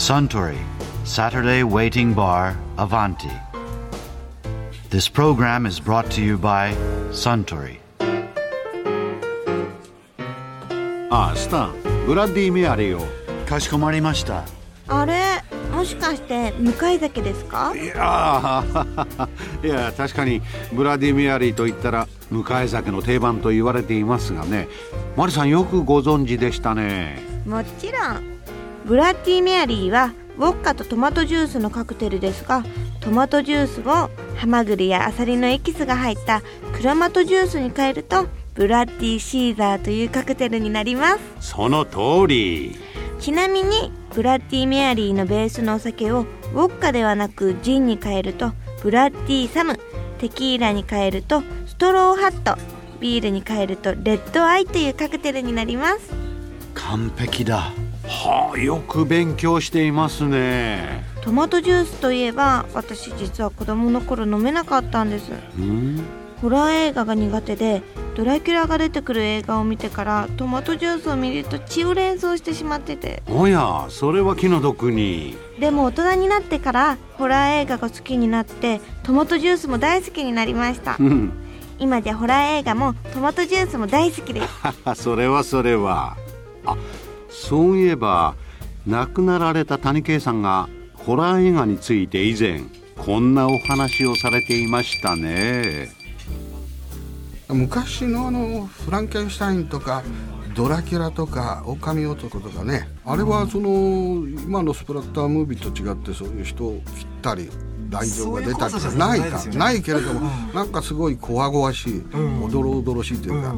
Suntory Saturday Waiting Bar Avanti. This program is brought to you by Suntory. ああスタンブラッディ・メアリーをかしこまりました。あれもしかして向かい酒ですか？いやー いや確かにブラディ・メアリーと言ったら向かい酒の定番と言われていますがねマリさんよくご存知でしたねもちろんブラッディメアリーはウォッカとトマトジュースのカクテルですがトマトジュースをハマグリやアサリのエキスが入ったクラマトジュースに変えるとブラッディシーザーというカクテルになります。その通り。ちなみにブラッディメアリーのベースのお酒をウォッカではなくジンに変えるとブラッディサムテキーラに変えるとストローハットビールに変えるとレッドアイというカクテルになります。完璧だ。はあよく勉強していますね。トマトジュースといえば私実は子供の頃飲めなかったんです。うん。ホラー映画が苦手でドラキュラが出てくる映画を見てからトマトジュースを見ると血を連想してしまってて。おやそれは気の毒に。でも大人になってからホラー映画が好きになってトマトジュースも大好きになりました。うん。今じゃホラー映画もトマトジュースも大好きです。それはそれは。あそういえば亡くなられた谷圭さんがホラー映画について以前こんなお話をされていましたね。昔のあのフランケンシュタインとかドラキュラとか狼男とかねあれはその今のスプラッタームービーと違ってそういう人を切ったり来場が出たりそういう怖さじゃないかないけれどもなんかすごいこわごわしいおどろおどろしいというか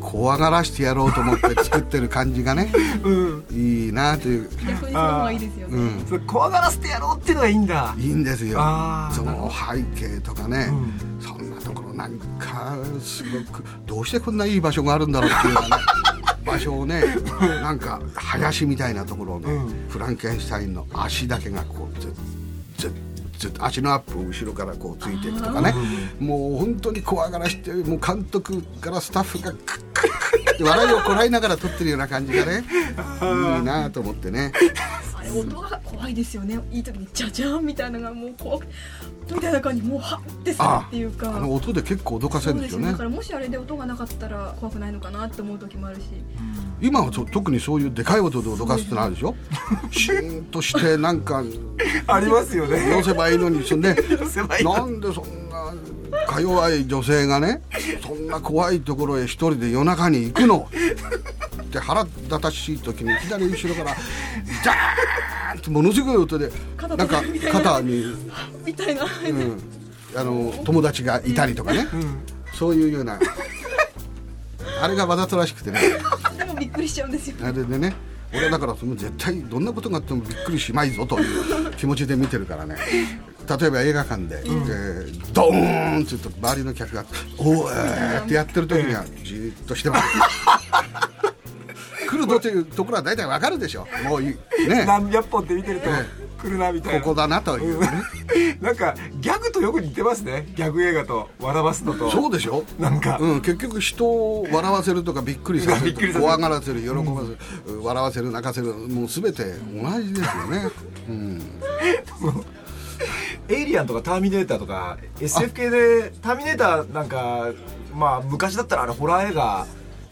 怖がらしてやろうと思って作ってる感じがねうん。いいなという、逆にそのいいですよね。うん、それ怖がらせてやろうっていうのがいいんだ。いいんですよ。その背景とかね、そんなところなんかすごくどうしてこんないい場所があるんだろうっていうようなね 場所をねなんか林みたいなところをね、フランケンシュタインの足だけがこうずっと足のアップを後ろからこうついていくとかねもう本当に怖がらしてもう監督からスタッフがクックックって笑いをこらえながら撮ってるような感じがねいいなと思ってね。あれ音が怖いですよね。いい時にジャジャンみたいなのがもう怖くみたいな感じもうはってするあっていうか。あの音で結構脅かせるんですよね。だからもしあれで音がなかったら怖くないのかなって思う時もあるし。今はそ特にそういうでかい音で脅かすってのあるでしょ シーンとしてなんかありますよね。寄せばいいのにそんでせばいいのなんでそんなか弱い女性がねそんな怖いところへ一人で夜中に行くの？って腹立たしい時に左後ろからジャーンってものすごい音で肩なんか肩に、みたいな。うん、あの友達がいたりとかね、そういうような。あれがわざとらしくてね。でもびっくりしちゃうんですよ。あれでね俺だからその絶対どんなことがあってもびっくりしまいぞという気持ちで見てるからね。例えば映画館で、えードーンって言うと周りの客が「おーえー」ってやってる時にはじーっとしてます来るぞというところは大体わかるでしょもういい。ね。何百本って見てるとえ来るなみたいな。ここだなというね。なんかギャグとよく似てますね。ギャグ映画と笑わすのと。そうでしょ。なんか。うん、結局人を笑わせるとかびっくりさせるとか びっくりさせる。怖がらせる喜ばせる、笑わせる泣かせるもう全て同じですよね、うん、エイリアンとかターミネーターとか SF 系でターミネーターなんかまあ昔だったらあれホラー映画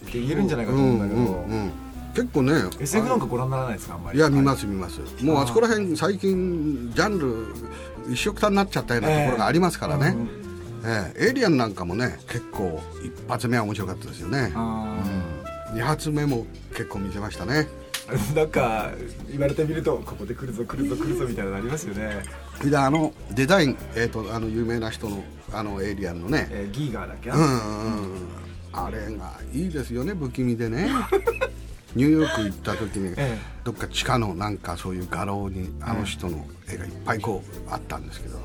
って言えるんじゃないかと思うんだけど、うんうんうん結構ね SF なんかご覧にならないですかあんまり？いや見ます見ます。もうあそこら辺最近ジャンル一緒くたになっちゃったようなところがありますからね、ええ。エイリアンなんかもね結構一発目は面白かったですよね。あ二発目も結構見せましたね。ー なんか言われてみるとここで来るぞ来るぞ来るぞみたいなのありますよね、であのデザイン、えー、とあの有名な人のあのエイリアンのね、えーギーガーだっけな、うんうんうん。あれがいいですよね不気味でね ニューヨーク行った時に、ええ。どっか地下のなんかそういう画廊にあの人の絵がいっぱいこうあったんですけど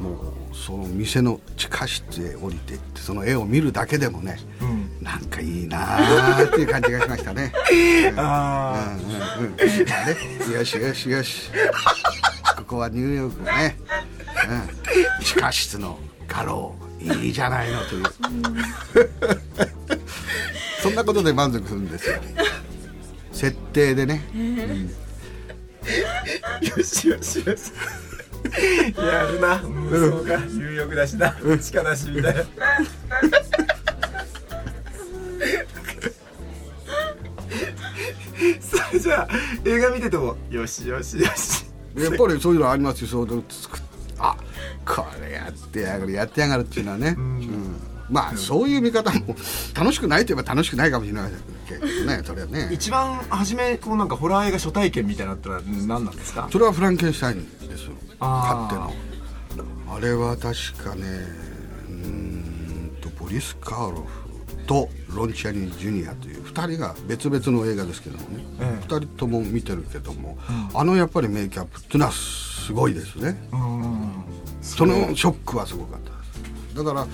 もうその店の地下室へ降りていってその絵を見るだけでもね、なんかいいなーっていう感じがしましたね。あうんうんうん。ねよしよしよし。ここはニューヨークね、うん、地下室の画廊いいじゃないのという。そんなことで満足するんですよ設定でね、うん。よしよしよしやるな無双が有力だしな力なしみたい。なそれじゃあ映画見ててもよしよしよしやっぱりそうい。うのありますよそうあこれやってやがるやってやがるってい。うのはね、うんまあそういう見方も楽しくないといえば楽しくないかもしれないけどね それはね。一番初めこうなんかホラー映画初体験みたいなのってのは何なんですか？それはフランケンシュタインですよ。あ勝手のあれは確かねうーんとボリス・カーロフとロンチャニ・ジュニアという2人が別々の映画ですけどもね、ええ。2人とも見てるけども、あのやっぱりメイキャップっていうのはすごいですね、うん。そのショックはすごかったです。だから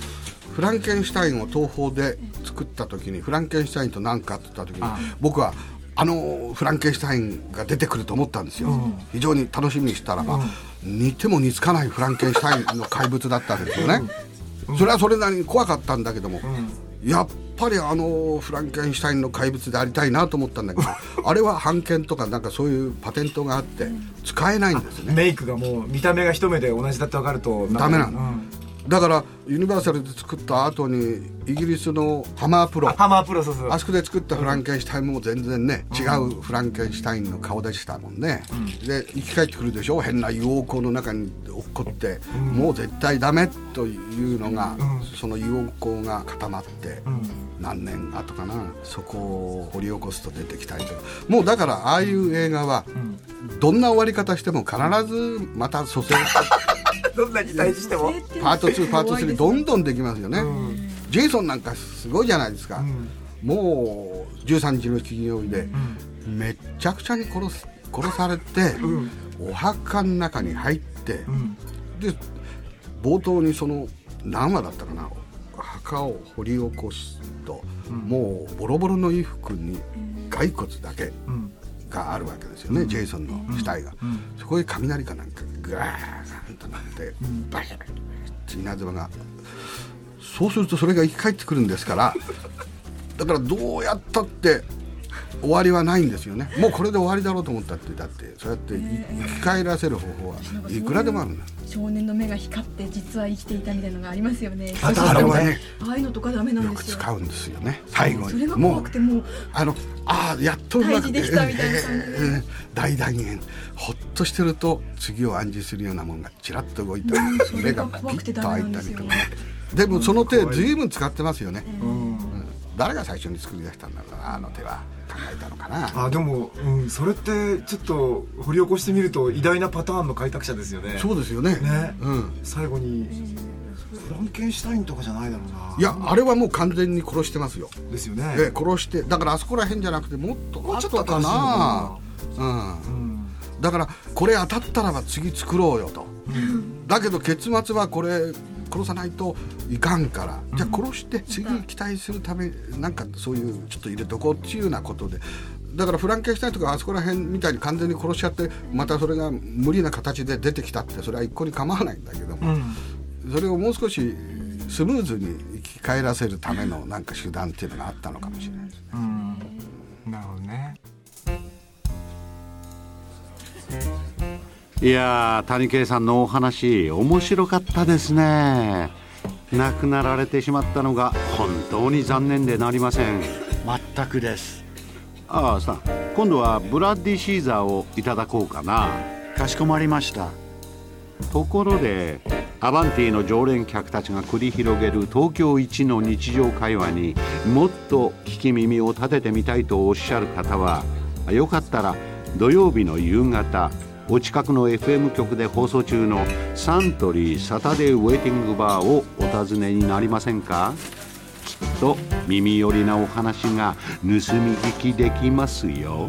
フランケンシュタインを東宝で作った時にフランケンシュタインと何かって言った時に僕はあのフランケンシュタインが出てくると思ったんですよ、非常に楽しみにしたらば、似ても似つかないフランケンシュタインの怪物だったんですよね、それはそれなりに怖かったんだけども、やっぱりあのフランケンシュタインの怪物でありたいなと思ったんだけどあれは版権とかなんかそういうパテントがあって使えないんですね。メイクがもう見た目が一目で同じだって分かるとダメなの。うんだからユニバーサルで作った後にイギリスのハマープロ。あハマープロそうそうあそこで作ったフランケンシュタインも全然ね、違うフランケンシュタインの顔でしたもんね、で生き返ってくるでしょ？変な硫黄湖の中に落っこって、もう絶対ダメというのが、その硫黄湖が固まって、何年後かなそこを掘り起こすと出てきたりとか。もうだからああいう映画は、どんな終わり方しても必ずまた蘇生どんなに対峙しても。パート2パート3どんどんできますよね、ジェイソンなんかすごいじゃないですか、もう13日の金曜日で、めっちゃくちゃに殺す殺されて、お墓の中に入って、で冒頭にその何話だったかな墓を掘り起こすと、もうボロボロの衣服に骸骨だけがあるわけですよね、ジェイソンの死体が、そこへ雷かなんかガーンとなって、バシャッって稲妻がそうするとそれが生き返ってくるんですからだからどうやったって終わりはないんですよね。もうこれで終わりだろうと思ったってだってそうやってい生き返らせる方法はいくらでもあるんだ。少年の目が光って実は生きていたみたいなのがありますよね。あれはねああいうのとかダメなんですよ。使うんですよね。最後それがにもう怖くてもうあのああやっとうまくできたみたいな感じで。え ー大団円。ほっとしてると次を暗示するようなものがちらっと動いた。目がが怖くてピッと開いたりとかでもその手ずい。ぶん使ってますよね、うん。誰が最初に作り出したんだろうなあの手は考えたのかな。あでも、うん、それってちょっと掘り起こしてみると偉大なパターンの開拓者ですよね。そうですよね。ね。うん。最後にフランケンシュタインとかじゃないだろうな。いやあれはもう完全に殺してますよ、ですよね。ええ殺してだからあそこら辺じゃなくてもっともうちょっと後かな。かうん。うん。だからこれ当たったらば次作ろうよと、だけど結末はこれ殺さないといかんから、じゃあ殺して次期待するためなんかそういうちょっと入れとこうっていうようなことで。だからフランケンシュタインとかあそこら辺みたいに完全に殺しちゃってまたそれが無理な形で出てきたってそれは一向に構わないんだけども、それをもう少しスムーズに生き返らせるためのなんか手段っていうのがあったのかもしれないですね。ないやー谷圭さんのお話面白かったですね。亡くなられてしまったのが本当に残念でなりません。全くです。ああさん今度はブラッディシーザーをいただこうかな。かしこまりました。ところでアバンティの常連客たちが繰り広げる東京一の日常会話にもっと聞き耳を立ててみたいとおっしゃる方はよかったら土曜日の夕方お近くの FM 局で放送中のサントリーサタデーウェイティングバーをお尋ねになりませんか？きっと耳寄りなお話が盗み聞きできますよ。